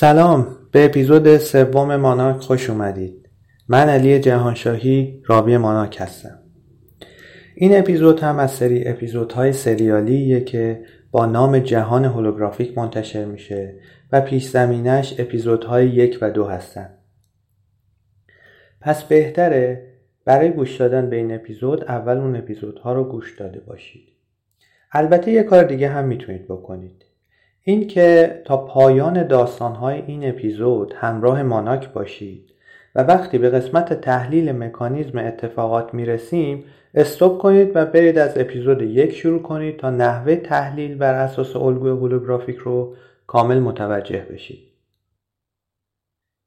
سلام به اپیزود سوم ماناک خوش اومدید. من علی جهانشاهی راوی ماناک هستم. این اپیزود هم از سری اپیزودهای سریالیه که با نام جهان هولوگرافیک منتشر میشه و پیش زمینش اپیزودهای یک و دو هستن. پس بهتره برای گوش دادن به این اپیزود اول اون اپیزودها رو گوش داده باشید. البته یه کار دیگه هم می‌تونید بکنید. این که تا پایان داستانهای این اپیزود همراه ماناک باشید و وقتی به قسمت تحلیل مکانیزم اتفاقات می‌رسیم استوب کنید و برید از اپیزود یک شروع کنید تا نحوه تحلیل بر اساس الگوی هولوگرافیک رو کامل متوجه بشید.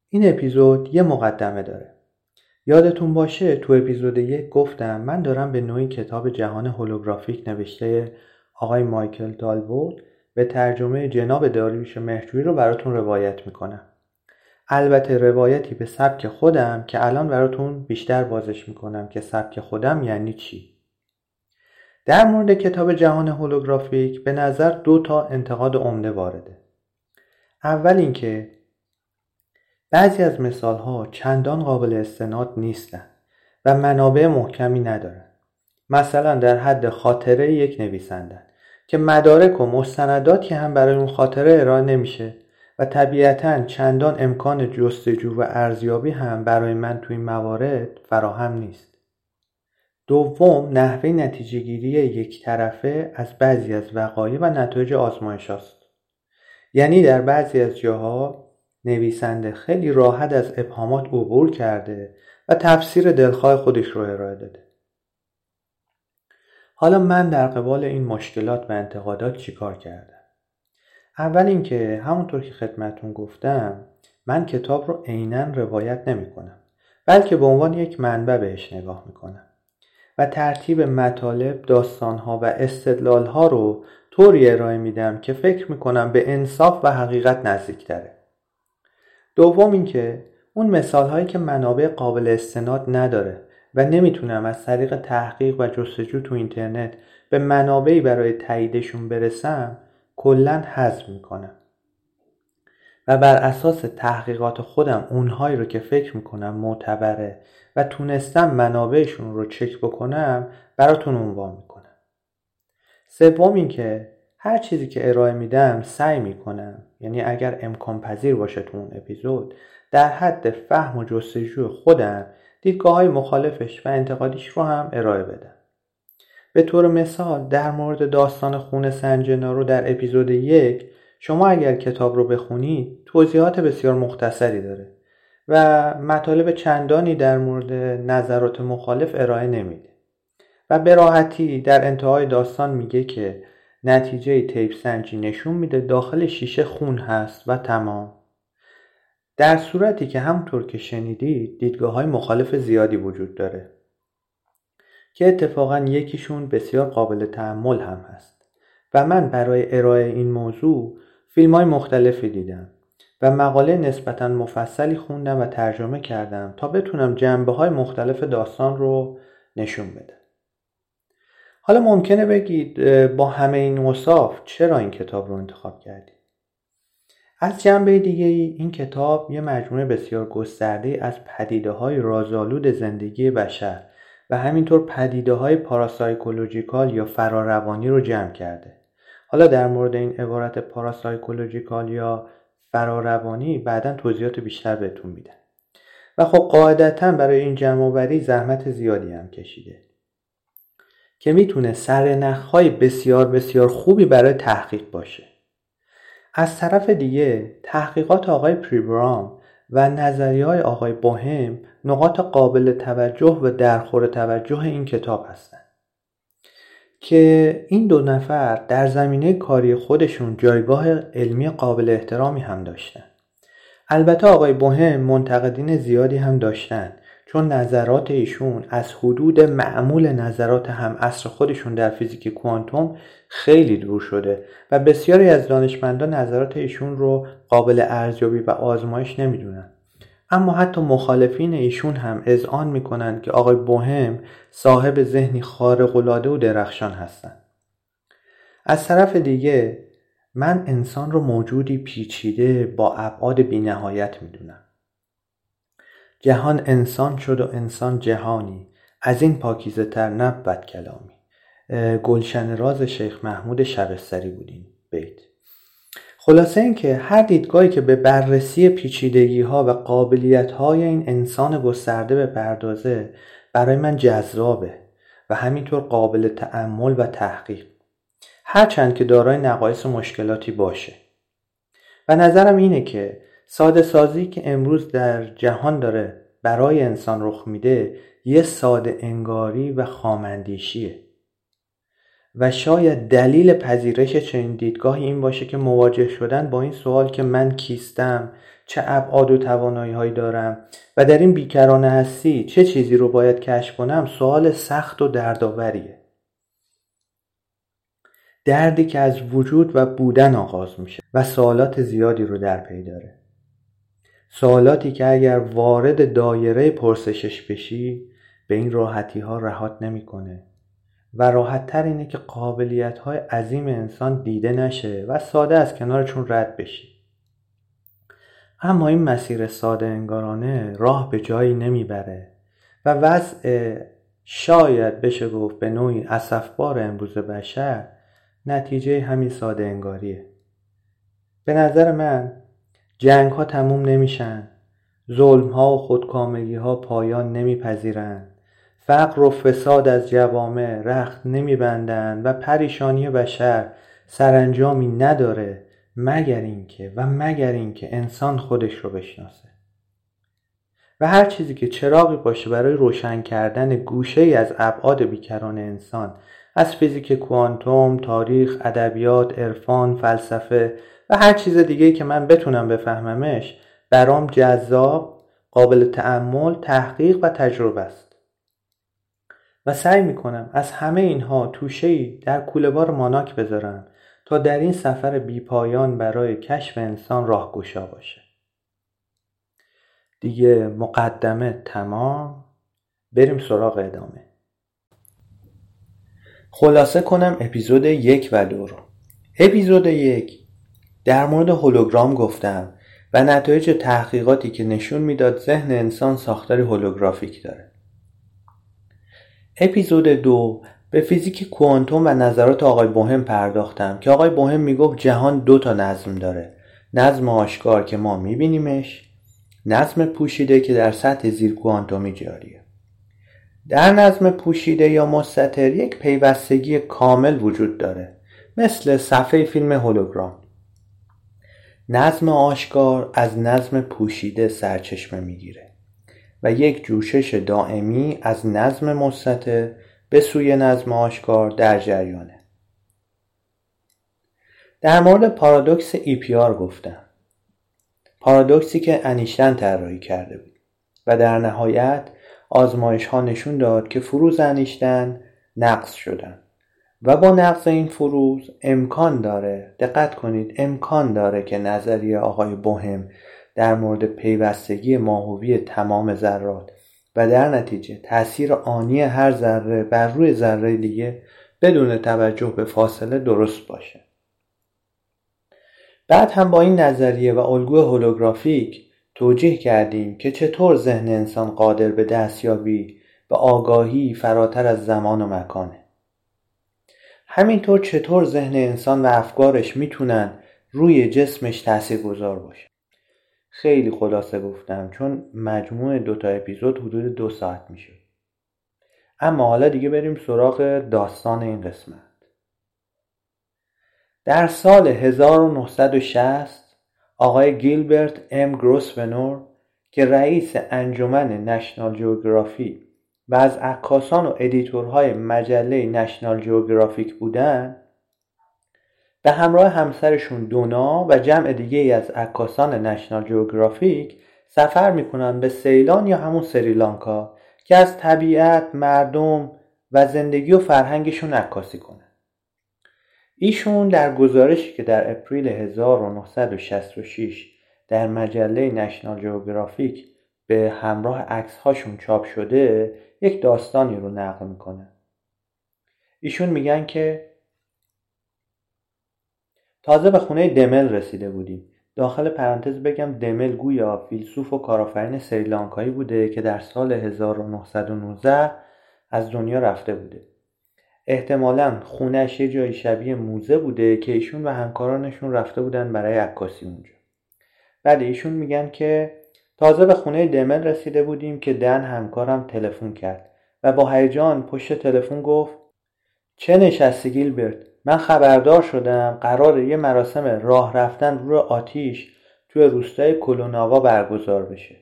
این اپیزود یه مقدمه داره. یادتون باشه تو اپیزود یک گفتم من دارم به نوعی کتاب جهان هولوگرافیک نوشته آقای مایکل دالبورد. به ترجمه جناب داریوش مهجوی رو براتون روایت می‌کنم. البته روایتی به سبک خودم که الان براتون بیشتر بازش می‌کنم که سبک خودم یعنی چی. در مورد کتاب جهان هولوگرافیک به نظر دو تا انتقاد عمده وارده. اول اینکه بعضی از مثال ها چندان قابل استناد نیستن و منابع محکمی ندارن. مثلا در حد خاطره یک نویسندن. که مدارک و مستنداتی هم برای اون خاطره ارائه نمیشه و طبیعتا چندان امکان جستجو و ارزیابی هم برای من تو این موارد فراهم نیست دوم نحوه نتیجه گیری یک طرفه از بعضی از وقایع و نتایج آزمایش است. یعنی در بعضی از جاها نویسنده خیلی راحت از ابهامات عبور کرده و تفسیر دلخواه خودش رو ارائه داده حالا من در قبال این مشکلات و انتقادات چیکار کردم اول اینکه همونطور که خدمتون گفتم من کتاب رو عینا روایت نمی کنم بلکه به عنوان یک منبع بهش نگاه می کنم و ترتیب مطالب، داستانها و استدلالها رو طوری ارائه میدم که فکر می‌کنم به انصاف و حقیقت نزدیکتره. دوم اینکه اون مثال هایی که منابع قابل استناد نداره و نمی‌تونم از طریق تحقیق و جستجو تو اینترنت به منابعی برای تاییدشون برسم کلا حذف می‌کنم. و بر اساس تحقیقات خودم اونهایی رو که فکر می‌کنم معتبره و تونستم منابعشون رو چک بکنم براتون عنوان می‌کنم. سوم اینکه هر چیزی که ارائه میدم سعی می‌کنم یعنی اگر امکان پذیر باشه تو اون اپیزود در حد فهم و جستجو خودم دیدگاه های مخالفش و انتقادیش رو هم ارائه بدم به طور مثال در مورد داستان خون سنجنا رو در اپیزود یک شما اگر کتاب رو بخونید توضیحات بسیار مختصری داره و مطالب چندانی در مورد نظرات مخالف ارائه نمیده. و به راحتی در انتهای داستان میگه که نتیجه تیپ سنجی نشون میده داخل شیشه خون هست و تمام. در صورتی که همطور که شنیدید دیدگاه های مخالف زیادی وجود داره که اتفاقا یکیشون بسیار قابل تحمل هم هست و من برای ارائه این موضوع فیلم های مختلفی دیدم و مقاله نسبتا مفصلی خوندم و ترجمه کردم تا بتونم جنبه های مختلف داستان رو نشون بدم. حالا ممکنه بگید با همه این مصاف چرا این کتاب رو انتخاب کردید؟ از جنبه دیگه ای این کتاب یه مجموعه بسیار گسترده از پدیده های رازآلود زندگی بشر و همینطور پدیده های پاراسایکولوژیکال یا فراروانی رو جمع کرده. حالا در مورد این عبارت پاراسایکولوژیکال یا فراروانی بعدا توضیحات بیشتر بهتون میدم. و خب قاعدتا برای این جمع زحمت زیادی هم کشیده. که می‌تونه سرنخهای بسیار بسیار خوبی برای تحقیق باشه. از طرف دیگه تحقیقات آقای پریبرام و نظریه های آقای بوهم نقاط قابل توجه و درخور توجه این کتاب هستند که این دو نفر در زمینه کاری خودشون جایگاه علمی قابل احترامی هم داشتن. البته آقای بوهم منتقدین زیادی هم داشتن. چون نظرات ایشون از حدود معمول نظرات هم اصر خودشون در فیزیک کوانتوم خیلی دور شده و بسیاری از دانشمندان نظرات ایشون رو قابل ارزیابی و آزمایش نمی‌دونن. اما حتی مخالفین ایشون هم اذعان می‌کنند که آقای بوهم صاحب ذهنی خارق‌العاده و درخشان هستند. از طرف دیگه من انسان رو موجودی پیچیده با ابعاد بینهایت می‌دونم. جهان انسان شد و انسان جهانی. از این پاکیزه تر نبود کلامی گلشن راز شیخ محمود شبستری بودین بیت. خلاصه اینکه هر دیدگاهی که به بررسی پیچیدگی ها و قابلیت های این انسان گسترده به پردازه برای من جذابه و همینطور قابل تعمل و تحقیق. هرچند که دارای نقایص و مشکلاتی باشه. و نظرم اینه که ساده سازی که امروز در جهان داره برای انسان رخ میده یه ساده انگاری و خامندیشیه. و شاید دلیل پذیرش چنین دیدگاهی این باشه که مواجه شدن با این سوال که من کیستم چه ابعاد و توانایی هایی دارم و در این بیکرانه هستی چه چیزی رو باید کشف کنم سوال سخت و دردآوریه. دردی که از وجود و بودن آغاز میشه و سوالات زیادی رو در پی داره. سوالاتی که اگر وارد دایره پرسشش بشی به این راحتی ها رهات نمی‌کنه. و راحت تر اینه که قابلیت های عظیم انسان دیده نشه و ساده از کنارشون رد بشی. اما این مسیر ساده انگارانه راه به جایی نمی‌بره و وضع شاید بشه گفت به نوعی اصفبار امروز بشر نتیجه همین ساده انگاریه. به نظر من جنگ ها تموم نمیشن. ظلم ها و خودکامگی ها پایان نمیپذیرند. فقر و فساد از جوامع رخت نمیبندند و پریشانی بشر سرانجامی نداره مگر اینکه و مگر اینکه انسان خودش رو بشناسه. و هر چیزی که چراغی باشه برای روشن کردن گوشه ای از ابعاد بیکران انسان از فیزیک کوانتوم، تاریخ، ادبیات، عرفان، فلسفه هر چیز دیگه که من بتونم بفهممش برام جذاب، قابل تعمل، تحقیق و تجربه است. و سعی می‌کنم از همه اینها توشهی در کولهبار ماناک بذارم تا در این سفر بیپایان برای کشف انسان راهگشا باشه. دیگه مقدمه تمام بریم سراغ ادامه خلاصه کنم اپیزود یک و دو رو اپیزود یک در مورد هولوگرام گفتم و نتایج تحقیقاتی که نشون می‌داد ذهن انسان ساختاری هولوگرافیک داره. اپیزود دو به فیزیک کوانتوم و نظرات آقای بوهم پرداختم که آقای بوهم می‌گفت جهان دو تا نظم داره. نظم آشکار که ما میبینیمش نظم پوشیده که در سطح زیر کوانتومی جاریه. در نظم پوشیده یا مستطر یک پیوستگی کامل وجود داره مثل صفحه فیلم هولوگرام. نظم آشکار از نظم پوشیده سرچشمه می‌گیره و یک جوشش دائمی از نظم مستطر به سوی نظم آشکار در جریانه. در مورد پارادوکس آر گفتم. پارادوکسی که انیشتن طراحی کرده بود و در نهایت آزمایش ها نشون داد که فروز انیشتن نقص شدن. و با نقص این فروز امکان داره دقت کنید امکان داره که نظریه آقای بوهم در مورد پیوستگی ماهوی تمام ذرات و در نتیجه تاثیر آنی هر ذره بر روی ذره دیگه بدون توجه به فاصله درست باشه. بعد هم با این نظریه و الگوی هولوگرافیک توجیه کردیم که چطور ذهن انسان قادر به دستیابی به آگاهی فراتر از زمان و مکانه. همینطور چطور ذهن انسان و افکارش می‌تونن روی جسمش تاثیر گذار باشه؟ خیلی خلاصه گفتم چون مجموع دوتا اپیزود حدود دو ساعت میشه. اما حالا دیگه بریم سراغ داستان این قسمت. در سال 1960 آقای گیلبرت ام گروسونور که رئیس انجمن National Geographic و از عکاسان و editor های مجله National Geographic بودن به همراه همسرشون دونا و جمع دیگه ای از عکاسان نشنال جیوگرافیک سفر می‌کنن به سیلان یا همون سریلانکا که از طبیعت، مردم و زندگی و فرهنگشون عکاسی کنن. ایشون در گزارشی که در اپریل 1966 در مجله نشنال جیوگرافیک به همراه عکس هاشون چاپ شده یک داستانی رو نقل می‌کنه. ایشون میگن که تازه به خونه دمل رسیده بودیم. داخل پرانتز بگم دمل گویا فیلسوف و کارآفرین سریلانکایی بوده که در سال 1919 از دنیا رفته بوده. احتمالا خونش یه جایی شبیه موزه بوده که ایشون و همکارانشون رفته بودن برای عکاسی اونجا. بعد ایشون میگن که تازه به خونه دمل رسیده بودیم که دن همکارم تلفن کرد و با هیجان پشت تلفن گفت چه نشستی گیلبرت؟ من خبردار شدم قرار یه مراسم راه رفتن روی آتیش توی روستای کلوناوا برگزار بشه.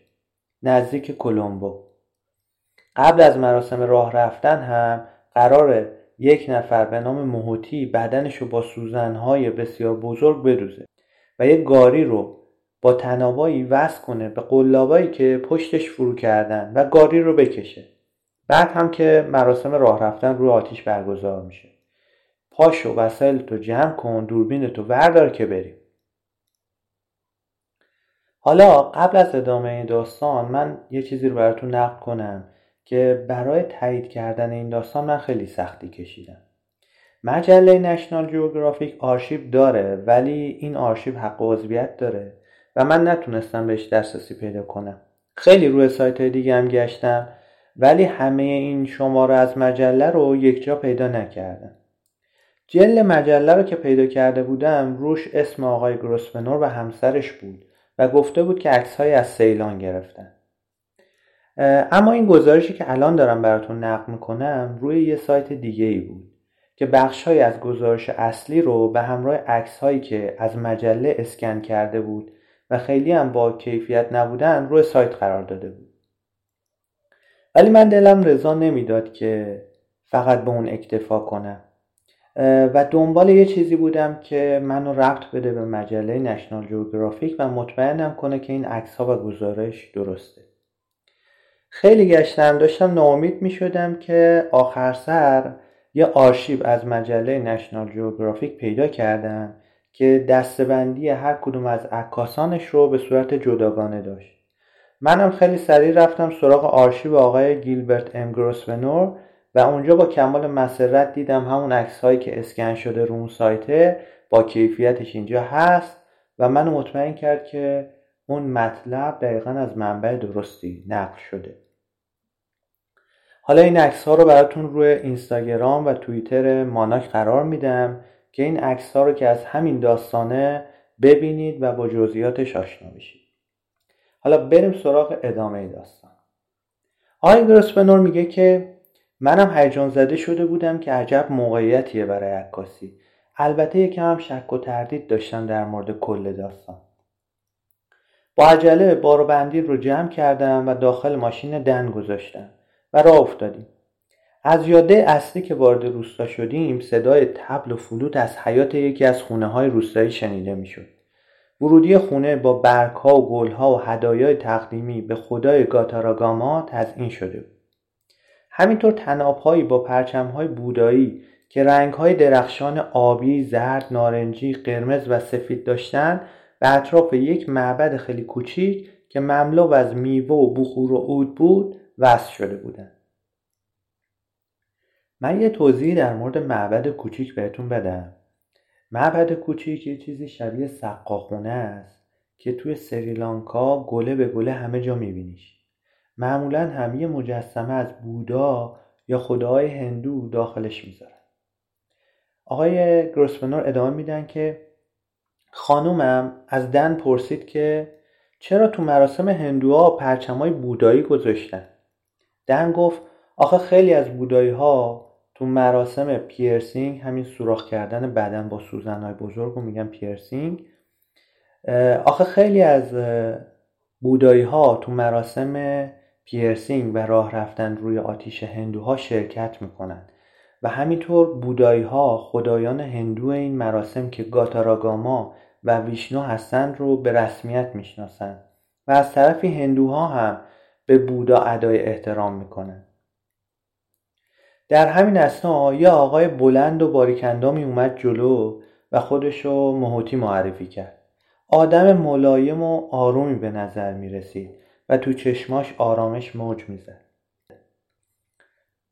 نزدیک کلمبو. قبل از مراسم راه رفتن هم قرار یک نفر به نام موهوتی بدنش رو با سوزنهای بسیار بزرگ بدوزه و یک گاری رو با تنابایی وصل کنه به قلابایی که پشتش فرو کردن و گاری رو بکشه. بعد هم که مراسم راه رفتن روی آتیش برگزار میشه. پاشو وسایل تو جمع کن دوربین تو وردار که بریم. حالا قبل از ادامه این داستان من یه چیزی رو براتون نقل کنم که برای تایید کردن این داستان من خیلی سختی کشیدم. مجله نشنال جیوگرافیک آرشیو داره ولی این آرشیو حق عضویت داره. و من نتونستم بهش دسترسی پیدا کنم. خیلی روی سایت دیگه هم گشتم ولی همه این شماره از مجله رو یک جا پیدا نکردم. جل مجله رو که پیدا کرده بودم روش اسم آقای گروسپنور و همسرش بود و گفته بود که عکسهایی از سیلان گرفتن. اما این گزارشی که الان دارم براتون نقل می‌کنم روی یه سایت دیگه ای بود که بخشهایی از گزارش اصلی رو به همراه عکس هایی که از مجله اسکن کرده بود و خیلی هم با کیفیت نبودن روی سایت قرار داده بود. ولی من دلم رضا نمی‌داد که فقط به اون اکتفا کنم. و دنبال یه چیزی بودم که منو ربط بده به مجله نشنال جوگرافیک و مطمئنم کنه که این عکس ها و گزارش درسته. خیلی گشتم داشتم ناامید می شدم که آخر سر یه آرشیو از مجله نشنال جیوگرافیک پیدا کردم که دستبندی هر کدوم از عکاسانش رو به صورت جداگانه داشت. منم خیلی سریع رفتم سراغ آرشیو آقای گیلبرت ام گروسونور و اونجا با کمال مسرت دیدم همون عکس هایی که اسکن شده رو اون سایته با کیفیتش اینجا هست و منو مطمئن کرد که اون مطلب دقیقا از منبع درستی نقل شده. حالا این عکس ها رو براتون روی اینستاگرام و توییتر ماناک قرار میدم. که این عکس ها رو که از همین داستانه ببینید و با جزئیاتش آشنا بشید. حالا بریم سراغ ادامه داستان. آقای گروسپنور میگه که منم هیجان زده شده بودم که عجب موقعیتیه برای عکاسی. البته یکم هم شک و تردید داشتم در مورد کل داستان. با عجله بار بندی رو جمع کردم و داخل ماشین دن گذاشتم و راه افتادیم. از یاده اصلی که وارد روستا شدیم صدای تبل و فلوت از حیات یکی از خونه های روستایی شنیده می‌شد ورودی خونه با برگ ها و گل ها و هدایای تقدیمی به خدای گاتاراگاما تزئین شده بود همینطور تنابهایی با های بودایی که های درخشان آبی، زرد، نارنجی، قرمز و سفید داشتند به اطراف یک معبد خیلی کوچیک که مملو از میوه و بخور و عود بود وصل شده بودند. من یه توضیحی در مورد معبد کوچیک بهتون بدم. معبد کوچیک یه چیزی شبیه سقاخونه است که توی سریلانکا گله به گله همه جا میبینیش. معمولا هم مجسمه از بودا یا خداهای هندو داخلش می‌ذارن آقای گروسپنور ادامه میدن که خانومم از دن پرسید که چرا تو مراسم هندوها پرچمای بودایی گذاشتن دن گفت آخه خیلی از بودایی ها تو مراسم پیرسینگ همین سوراخ کردن بدن با سوزنهای بزرگ رو میگن پیرسینگ. آخه خیلی از بودایی ها تو مراسم پیرسینگ و راه رفتن روی آتیش هندوها شرکت می‌کنند و همینطور بودایی ها خدایان هندو این مراسم که کاتاراگاما و ویشنو هستند رو به رسمیت می‌شناسند و از طرفی هندوها هم به بودا ادای احترام می‌کنند در همین اسنا یه آقای بلند و باریکندامی اومد جلو و خودشو مهوتی معرفی کرد. آدم ملایم و آرومی به نظر می رسید و تو چشماش آرامش موج می‌زد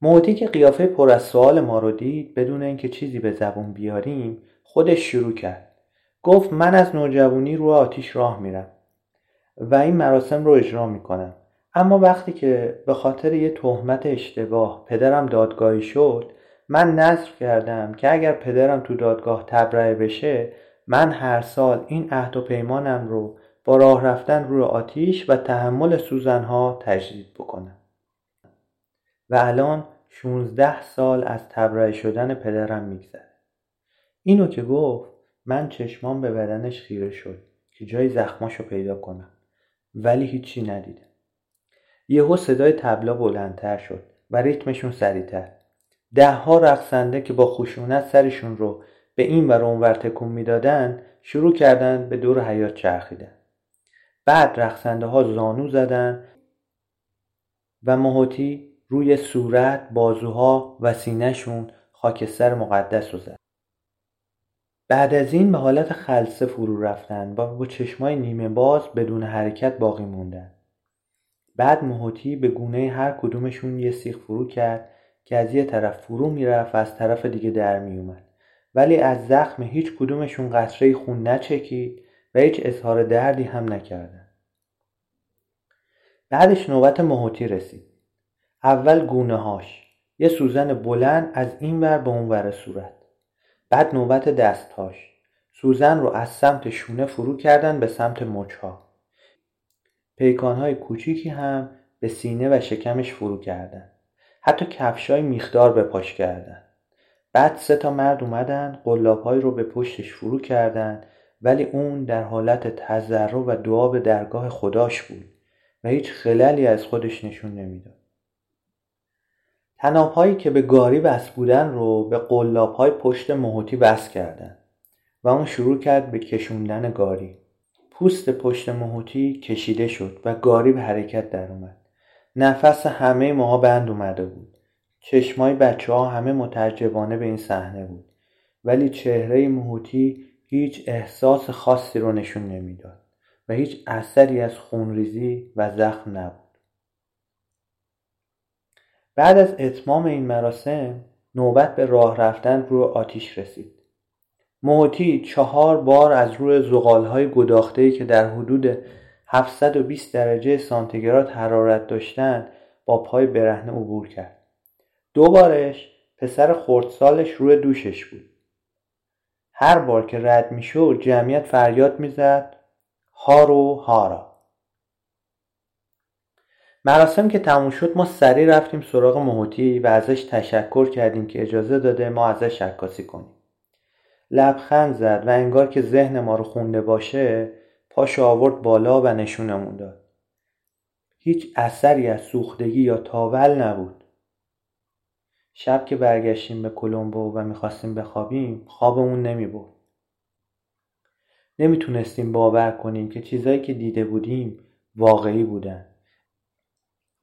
موتی که قیافه پر از سوال ما رو دید بدون اینکه چیزی به زبون بیاریم خودش شروع کرد. گفت من از نوجوانی رو آتیش راه میرم و این مراسم رو اجرا می‌کنم. اما وقتی که به خاطر یه تهمت اشتباه پدرم دادگاهی شد من نظر کردم که اگر پدرم تو دادگاه تبرئه بشه من هر سال این عهد و پیمانم رو با راه رفتن روی آتیش و تحمل سوزنها تجدید بکنم. و الان 16 سال از تبرئه شدن پدرم میگذره. اینو که گفت من چشمام به بدنش خیره شد که جای زخماشو پیدا کنم. ولی هیچی ندیدم. یهو صدای تبلا بلندتر شد و ریتمشون سریعتر. ده ها رقصنده که با خشونت سرشون رو به این و اونور تکون می‌دادن شروع کردن به دور حیات چرخیدن. بعد رقصنده ها زانو زدن و مهوتی روی صورت بازوها و سینهشون خاکستر مقدس رو زد. بعد از این به حالت خلصه فرو رفتن و با چشمای نیمه باز بدون حرکت باقی موندن. بعد مهوتی به گونه هر کدومشون یه سیخ فرو کرد که از یه طرف فرو می‌رفت و از طرف دیگه در میومد ولی از زخم هیچ کدومشون قطره خون نچکید و هیچ اظهار دردی هم نکردن. بعدش نوبت مهوتی رسید. اول گونه هاش یه سوزن بلند از این ور به اون ور صورت. بعد نوبت دستهاش. سوزن رو از سمت شونه فرو کردن به سمت مچها. پیکانهای کوچیکی هم به سینه و شکمش فرو کردن. حتی کفشای میخدار به پاش کردن. بعد سه تا مرد اومدن قلابهایی رو به پشتش فرو کردن ولی اون در حالت تذرع و دعا به درگاه خداش بود و هیچ خللی از خودش نشون نمی‌داد. تنابهایی که به گاری بس بودن رو به قلابهای پشت مهوتی بس کردن و اون شروع کرد به کشوندن گاری. پوست پشت مهوتی کشیده شد و گاری به حرکت در اومد. نفس همه ماها بند اومده بود. چشمای بچه ها همه متعجبانه به این صحنه بود. ولی چهره مهوتی هیچ احساس خاصی رو نشون نمی‌داد و هیچ اثری از خونریزی و زخم نبود. بعد از اتمام این مراسم نوبت به راه رفتن روی آتیش رسید. موتی چهار بار از روی زغالهای گداختهی که در حدود 720 درجه سانتیگراد حرارت داشتند با پای برهنه عبور کرد. دو بارش پسر خردسالش روی دوشش بود. هر بار که رد می‌شد جمعیت فریاد می‌زد هارو هارا. مراسم که تموم شد ما سریع رفتیم سراغ مهوتی و ازش تشکر کردیم که اجازه داده ما ازش عکاسی کنیم. لبخند زد و انگار که ذهن ما رو خونده باشه پاشو آورد بالا و نشونمون داد. هیچ اثری از سوختگی یا تاول نبود. شب که برگشتیم به کلمبو و می‌خواستیم بخوابیم خوابمون نمی‌برد. نمی‌تونستیم باور کنیم که چیزایی که دیده بودیم واقعی بودن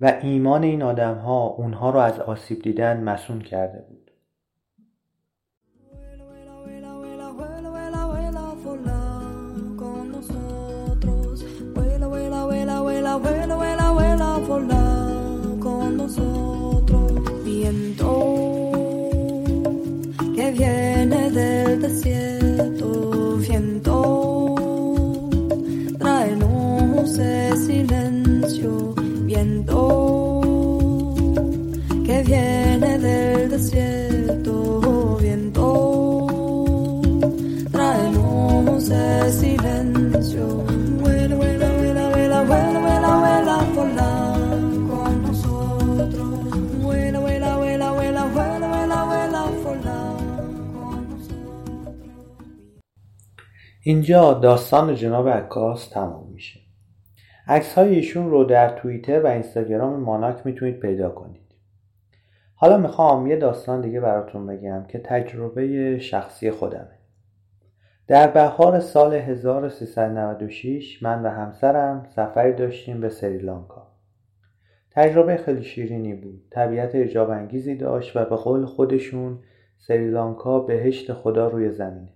و ایمان این آدم ها اونها رو از آسیب دیدن مسون کرده بود. desierto, viento, tráenos el silencio, viento, que viene del desierto, viento, tráenos el silencio. اینجا داستان جناب عکاس تمام میشه. عکس های ایشون رو در توییتر و اینستاگرام ماناک می‌تونید پیدا کنید. حالا می‌خوام یه داستان دیگه براتون بگم که تجربه شخصی خودمه. در بهار سال 1396 من و همسرم سفری داشتیم به سریلانکا. تجربه خیلی شیرینی بود. طبیعت اجاب انگیزی داشت و به قول خودشون سریلانکا بهشت خدا روی زمینه.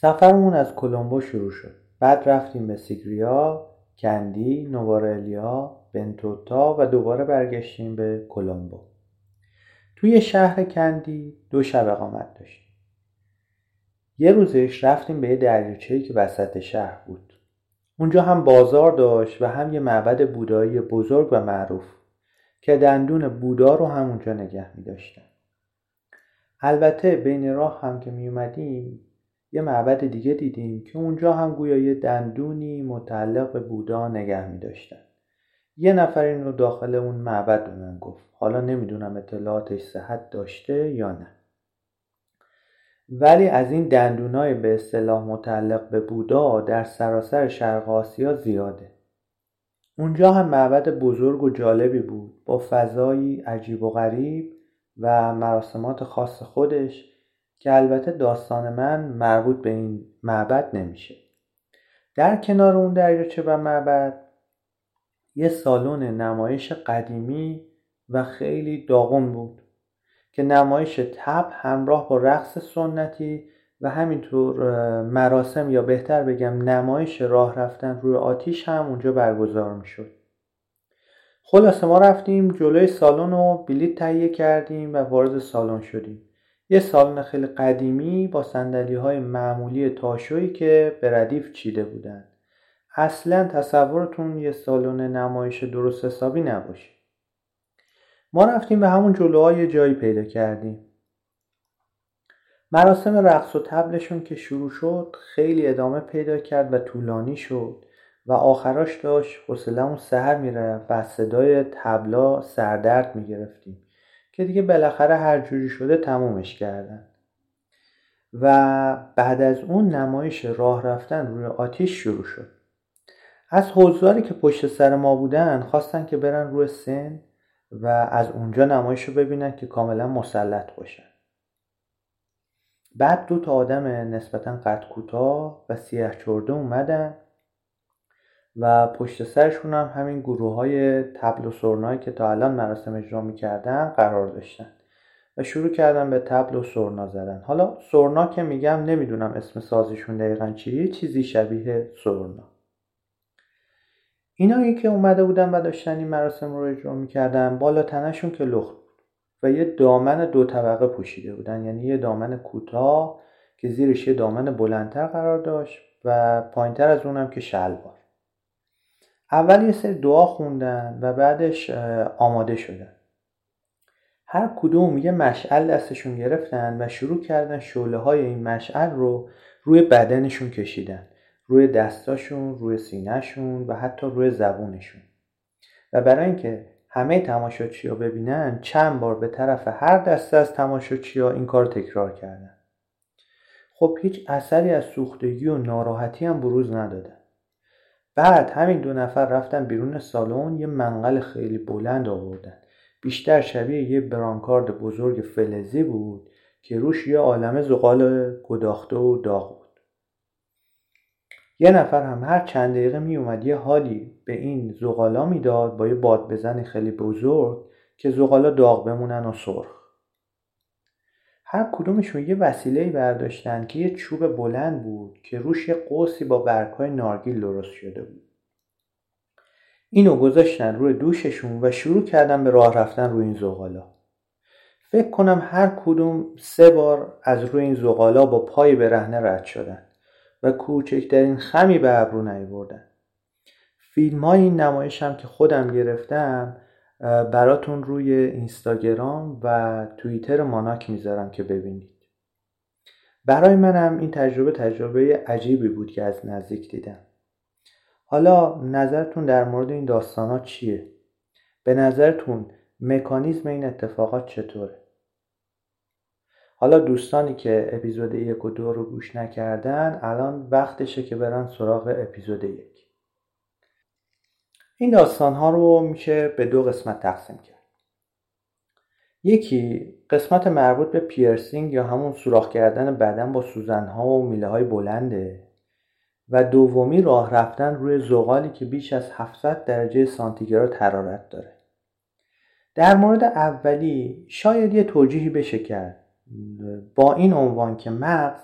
سفرمون از کلمبو شروع شد. بعد رفتیم به سیگریا کندی نوارلیا بنتوتا و دوباره برگشتیم به توی شهر کندی دو شب اقامت داشتیم. یه روزش رفتیم به یه دریاچه‌ای که وسط شهر بود. اونجا هم بازار داشت و هم یه معبد بودایی بزرگ و معروف که دندون بودا رو هم اونجا نگه می داشتن. البته بین راه هم که می اومدیم یه معبد دیگه دیدیم که اونجا هم گویا یه دندونی متعلق به بودا نگه می داشتن. یه نفر این رو داخل اون معبد به من گفت. حالا نمی‌دونم اطلاعاتش صحت داشته یا نه. ولی از این دندونای به اصطلاح متعلق به بودا در سراسر شرق آسیا زیاده. اونجا هم معبد بزرگ و جالبی بود با فضایی عجیب و غریب و مراسمات خاص خودش که البته داستان من مربوط به این معبد نمیشه. در کنار اون دریاچه و معبد یه سالن نمایش قدیمی و خیلی داغون بود که نمایش تب همراه با رقص سنتی و همینطور مراسم یا بهتر بگم نمایش راه رفتن روی آتیش هم اونجا برگزار می‌شد. خلاصه ما رفتیم جلوی سالن رو بلیت تهیه کردیم و وارد سالن شدیم. یه سالن خیلی قدیمی با سندلی های معمولی تاشویی که به ردیف چیده بودن. اصلا تصورتون یه سالن نمایش درست حسابی نباشه. ما رفتیم به همون جلوهای جایی پیدا کردیم. مراسم رقص و تبلشون که شروع شد خیلی ادامه پیدا کرد و طولانی شد و آخراش داشت حوصلهمون سهر می‌رفت و صدای تبلا سردرد می‌گرفتیم. که دیگه بالاخره هر جوری شده تمومش کردن. و بعد از اون نمایش راه رفتن روی آتیش شروع شد. از حضاری که پشت سر ما بودن خواستن که برن روی سن و از اونجا نمایش رو ببینن که کاملا مسلط باشن. بعد دو تا آدم نسبتا قد کوتاه و سیاه چرده اومدن و پشت سرشون هم همین گروه های تبل و سرنایی که تا الان مراسم اجرا می‌کردن قرار داشتن و شروع کردن به تبل و سرنا زدن. حالا سرنا که میگم نمی‌دونم اسم سازشون دقیقا چیه چیزی شبیه سرنا. اینایی که اومده بودن و داشتن این مراسم رو اجرا می‌کردن. بالا تنشون که لخت و یه دامن دو طبقه پوشیده بودن. یعنی یه دامن کوتاه که زیرش یه دامن بلندتر قرار داشت و پایینتر از اونم که شلوار. اول یه سری دعا خوندن و بعدش آماده شدن. هر کدوم یه مشعل دستشون گرفتن و شروع کردن شعله های این مشعل رو روی بدنشون کشیدن. روی دستاشون روی سینهشون و حتی روی زبونشون. و برای اینکه همه تماشاچی ها ببینن چند بار به طرف هر دسته از تماشاچی ها این کار تکرار کردن. خب هیچ اثری از سوختگی و ناراحتی هم بروز ندادن. بعد همین دو نفر رفتن بیرون سالن یه منقل خیلی بلند آوردن. بیشتر شبیه یه برانکارد بزرگ فلزی بود که روش یه عالم زغال گداخته و داغ بود. یه نفر هم هر چند دقیقه می اومد یه حالی به این زغالا می‌داد با یه باد بزن خیلی بزرگ که زغالا داغ بمونن و سرخ. هر کدومشون یه وسیله برداشتن که یه چوب بلند بود که روش یه قوسی با برگهای نارگیل درست شده بود. اینو گذاشتن روی دوششون و شروع کردن به راه رفتن روی این زغالا. فکر کنم هر کدوم سه بار از روی این زغالا با پای برهنه رد شدن و کوچکترین خمی به ابرو نیاوردن فیلم های این نمایش هم که خودم گرفتم براتون روی اینستاگرام و توییتر ماناک می‌ذارم که ببینید برای منم این تجربه تجربه عجیبی بود که از نزدیک دیدم حالا نظرتون در مورد این ها چیه؟ به نظرتون مکانیزم این اتفاقات چطوره؟ حالا دوستانی که اپیزود یک و دو رو گوش نکردن الان وقتشه که برن سراغ اپیزود یک این داستان ها رو میشه به دو قسمت تقسیم کرد. یکی قسمت مربوط به پیرسینگ یا همون سوراخ کردن بدن با سوزن ها و میله های بلنده و دومی راه رفتن روی زغالی که بیش از 700 درجه سانتیگراد حرارت داره. در مورد اولی شاید یه توجیهی بشه کرد. با این عنوان که مغز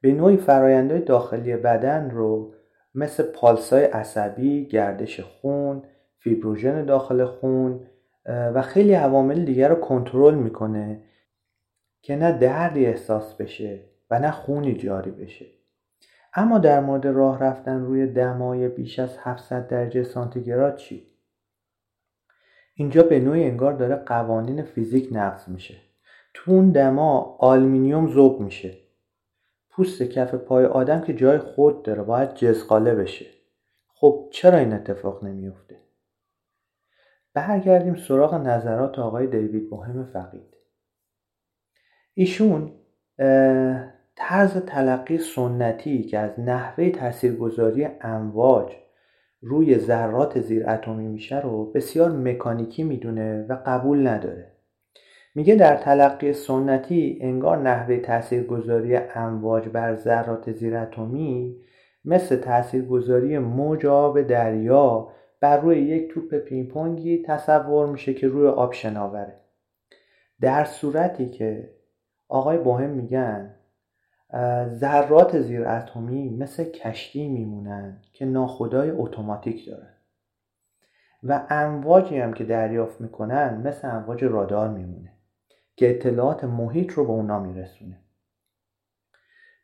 به نوعی فرایندهای داخلی بدن رو مثل پالسای عصبی، گردش خون، فیبروژن داخل خون و خیلی عوامل دیگر رو کنترل می‌کنه که نه دردی احساس بشه و نه خونی جاری بشه. اما در مورد راه رفتن روی دمای بیش از 700 درجه سانتیگراد چی؟ اینجا به نوعی انگار داره قوانین فیزیک نقض میشه. تو اون دما آلمینیوم ذوب میشه. پوست کف پای آدم که جای خود داره باید جزقاله بشه. خب چرا این اتفاق نمیفته برگردیم سراغ نظرات آقای دیوید مهم فقید. ایشون طرز تلقی سنتی که از نحوه تاثیرگذاری امواج روی ذرات زیر اتمی میشه رو بسیار مکانیکی می‌دونه و قبول نداره. میگه در تلقی سنتی انگار نحوه تاثیرگذاری امواج بر ذرات زیر اتمی مثل تاثیرگذاری موج آب دریا بر روی یک توپ پینگ تصور میشه که روی آب شناوره. در صورتی که آقای بوهم میگن ذرات زیر اتمی مثل کشتی میمونن که ناخدای اتوماتیک دارن و امواجی هم که دریافت می‌کنن مثل امواج رادار میمونه. که اطلاعات محیط رو به اونا میرسونه.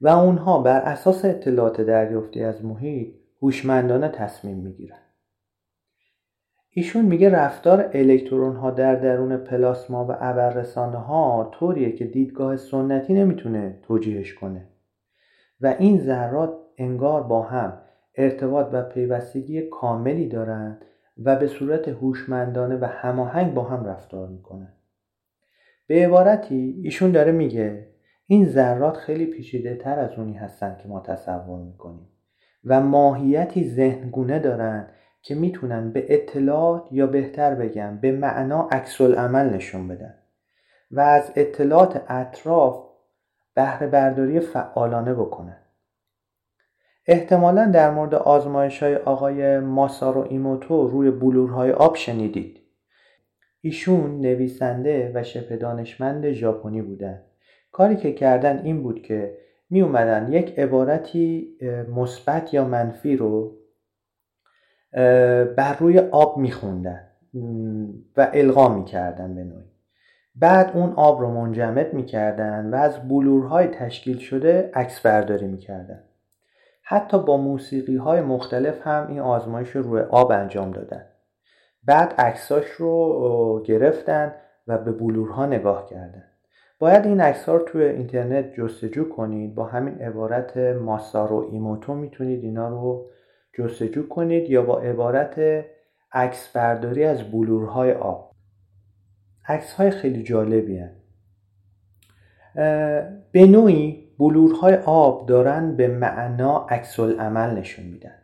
و اونها بر اساس اطلاعات دریافتی از محیط هوشمندانه تصمیم می‌گیرن. ایشون میگه رفتار الکترون ها در درون پلاسما و ابررسانه ها طوریه که دیدگاه سنتی نمی‌تونه توجیهش کنه. و این ذرات انگار با هم ارتباط و پیوستگی کاملی دارند و به صورت هوشمندانه و هماهنگ با هم رفتار می‌کنن. به عبارتی ایشون داره میگه این ذرات خیلی پیچیده تر از اونی هستن که ما تصور می‌کنیم و ماهیتی ذهنگونه دارند که می‌تونن به اطلاعات یا بهتر بگم به معنا عکس عمل نشون بدن. و از اطلاعات اطراف بهره برداری فعالانه بکنن. احتمالا در مورد آزمایش های آقای ماسارو ایموتو روی بلورهای آب شنیدید. ایشون نویسنده و شبه دانشمند ژاپنی بودن. کاری که کردن این بود که می اومدن یک عبارتی مثبت یا منفی رو بر روی آب میخوندن و القا می‌کردن به نوعی. بعد اون آب رو منجمد می‌کردن و از بلورهای تشکیل شده عکس برداری می‌کردن حتی با موسیقی های مختلف هم این آزمایش رو روی آب انجام دادن. بعد عکساش رو گرفتن و به بلورها نگاه کردن. باید این عکس رو توی اینترنت جستجو کنید. با همین عبارت ماسارو ایموتو می‌تونید اینا رو جستجو کنید یا با عبارت عکس برداری از بلورهای آب. عکس های خیلی جالبی هن. به نوعی بلورهای آب دارن به معنا عکس عمل نشون میدن.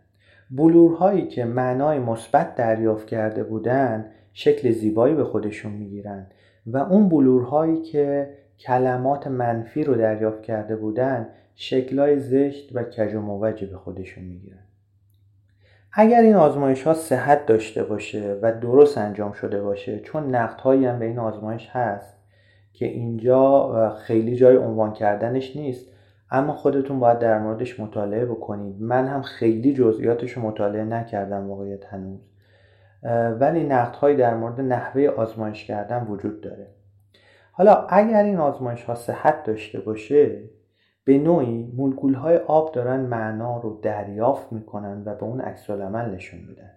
بلورهایی که معنای مثبت دریافت کرده بودن شکل زیبایی به خودشون می‌گیرن. و اون بلورهایی که کلمات منفی رو دریافت کرده بودن شکلای زشت و کج و به خودشون می‌گیرن. اگر این آزمایش ها صحت داشته باشه و درست انجام شده باشه چون نقد هایی هم به این آزمایش هست که اینجا خیلی جای عنوان کردنش نیست اما خودتون باید در موردش مطالعه بکنید. من هم خیلی جزئیاتش رو مطالعه نکردم واقعیت هنوز. ولی هایی در مورد نحوه آزمایش کردن وجود داره. حالا اگر این آزمایش ها صحت داشته باشه به نوعی مولکول های آب دارن معنا رو دریافت می‌کنن و به اون عکس عمل نشون میدن.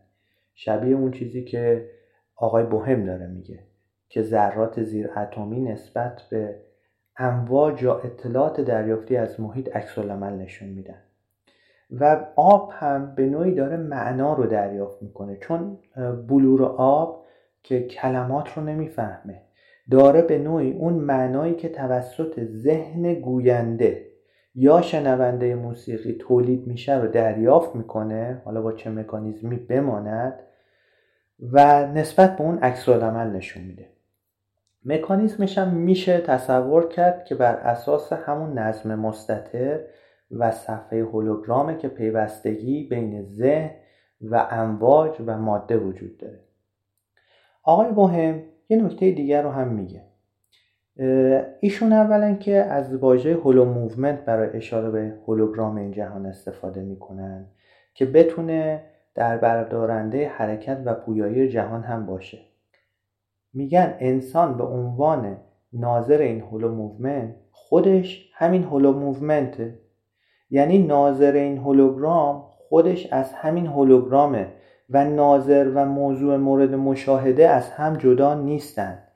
شبیه اون چیزی که آقای بوهم داره میگه که ذرات زیر اتمی نسبت به امواج یا اطلاعات دریافتی از محیط عکس عمل نشون میدن. و آب هم به نوعی داره معنا رو دریافت می‌کنه چون بلور آب که کلمات رو نمی‌فهمه داره به نوعی اون معنایی که توسط ذهن گوینده یا شنونده موسیقی تولید میشه رو دریافت می‌کنه حالا با چه مکانیزمی بماند و نسبت به اون عکس نشون میده. مکانیزمش هم میشه تصور کرد که بر اساس همون نظم مستطر و صفحه هولوگرامه که پیوستگی بین ذهن و امواج و ماده وجود داره. آقای بوهم یه نکته دیگر رو هم میگه. ایشون اولا که از واژه holomovement برای اشاره به هولوگرام این جهان استفاده می‌کنن که بتونه در بردارنده حرکت و پویایی جهان هم باشه. میگن انسان به عنوان ناظر این holomovement خودش همین holomovement ه. یعنی ناظر این هولوگرام خودش از همین هولوگرامه و ناظر و موضوع مورد مشاهده از هم جدا نیستند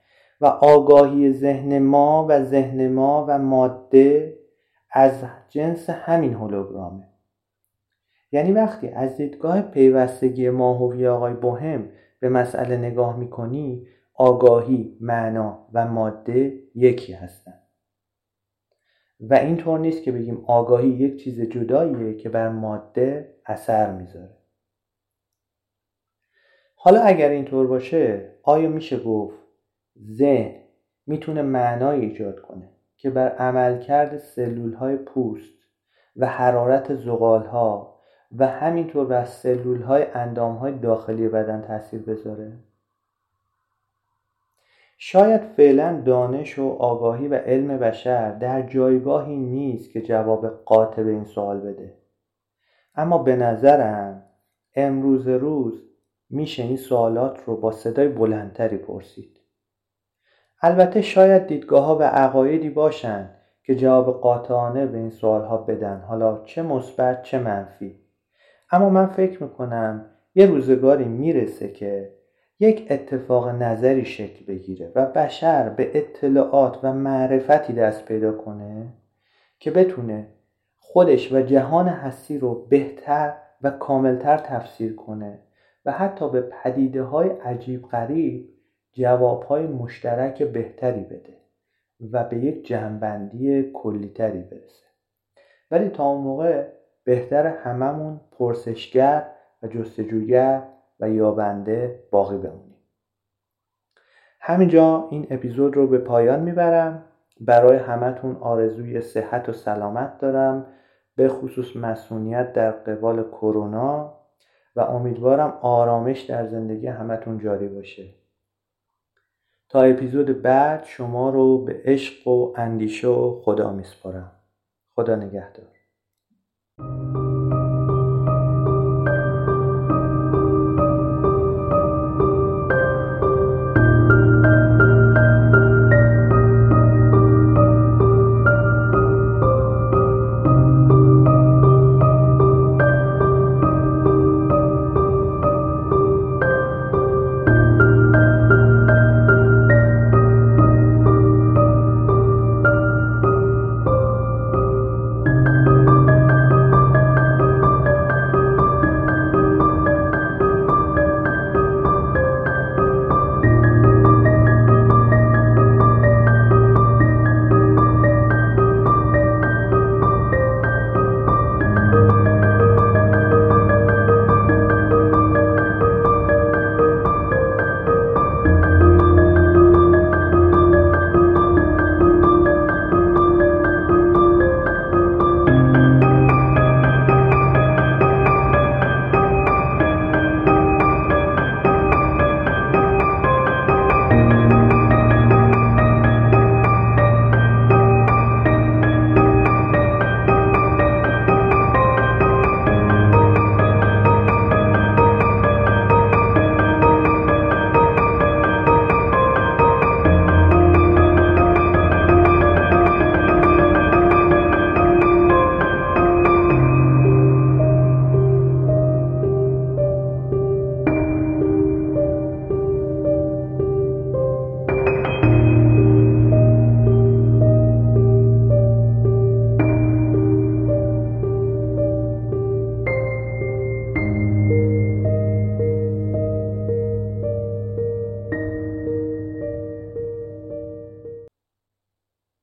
و آگاهی ذهن ما و ذهن ما و ماده از جنس همین هولوگرامه. یعنی وقتی از دیدگاه پیوستگی ماهوی آقای بوهم به مسئله نگاه می‌کنی آگاهی، معنا و ماده یکی هستند و اینطور نیست که بگیم آگاهی یک چیز جداییه که بر ماده اثر می‌ذاره. حالا اگر اینطور باشه آیا میشه گفت ذهن می‌تونه معنای ایجاد کنه که بر عملکرد سلول های پوست و حرارت زغال ها و همینطور بر سلول های اندام های داخلی بدن تاثیر بذاره؟ شاید فعلا دانش و آگاهی و علم بشر در جایگاهی نیست که جواب قاطع به این سوال بده. اما به نظرم امروز روز میشه این سوالات رو با صدای بلندتری پرسید. البته شاید دیدگاه ها و عقایدی باشند که جواب قاطعانه به این سوال ها بدن. حالا چه مثبت چه منفی. اما من فکر می‌کنم یه روزگاری می‌رسه که یک اتفاق نظری شکل بگیره و بشر به اطلاعات و معرفتی دست پیدا کنه که بتونه خودش و جهان هستی رو بهتر و کاملتر تفسیر کنه و حتی به پدیده های عجیب غریب جواب های مشترک بهتری بده و به یک جمعبندی کلیتری برسه. ولی تا اون موقع بهتر هممون پرسشگر و جستجوگر و یابنده باقی بمونیم. همینجا این اپیزود رو به پایان می‌برم. برای همتون آرزوی صحت و سلامت دارم. به خصوص مسئولیت در قبال کرونا. و امیدوارم آرامش در زندگی همتون جاری باشه. تا اپیزود بعد شما رو به عشق و اندیشه و خدا میسپارم. خدا نگهدار.